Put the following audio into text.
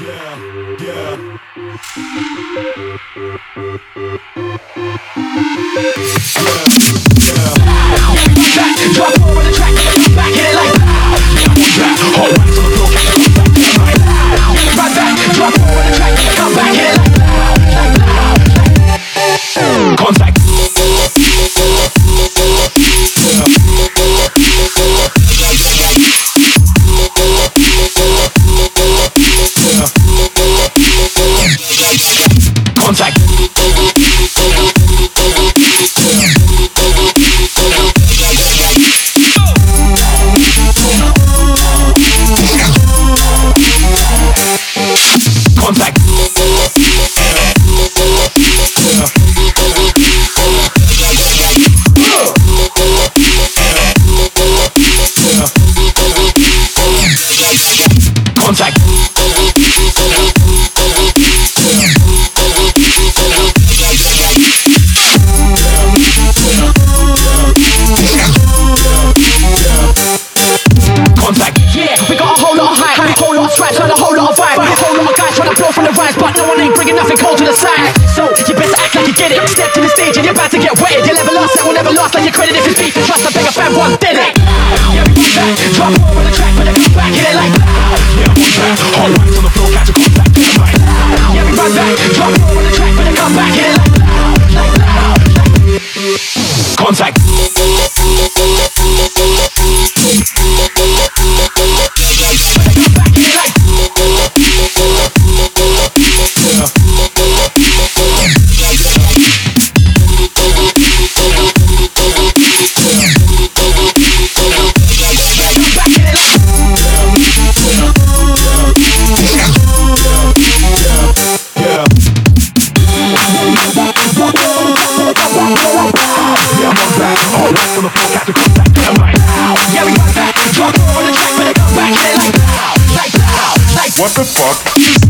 Yeah, yeah. One fact. big enough cold to the side. So you better act like you get it. Step to the stage and you're about to get wetted. Your level lost, that will never lost. Like your credit if it's beef trust. I bigger a fan one did it. Yeah, we back. Drop more on the track, but I come back hit it like. Yeah, we back. All right on the floor, catch a cold back. Yeah, we run back. Drop more. what the fuck?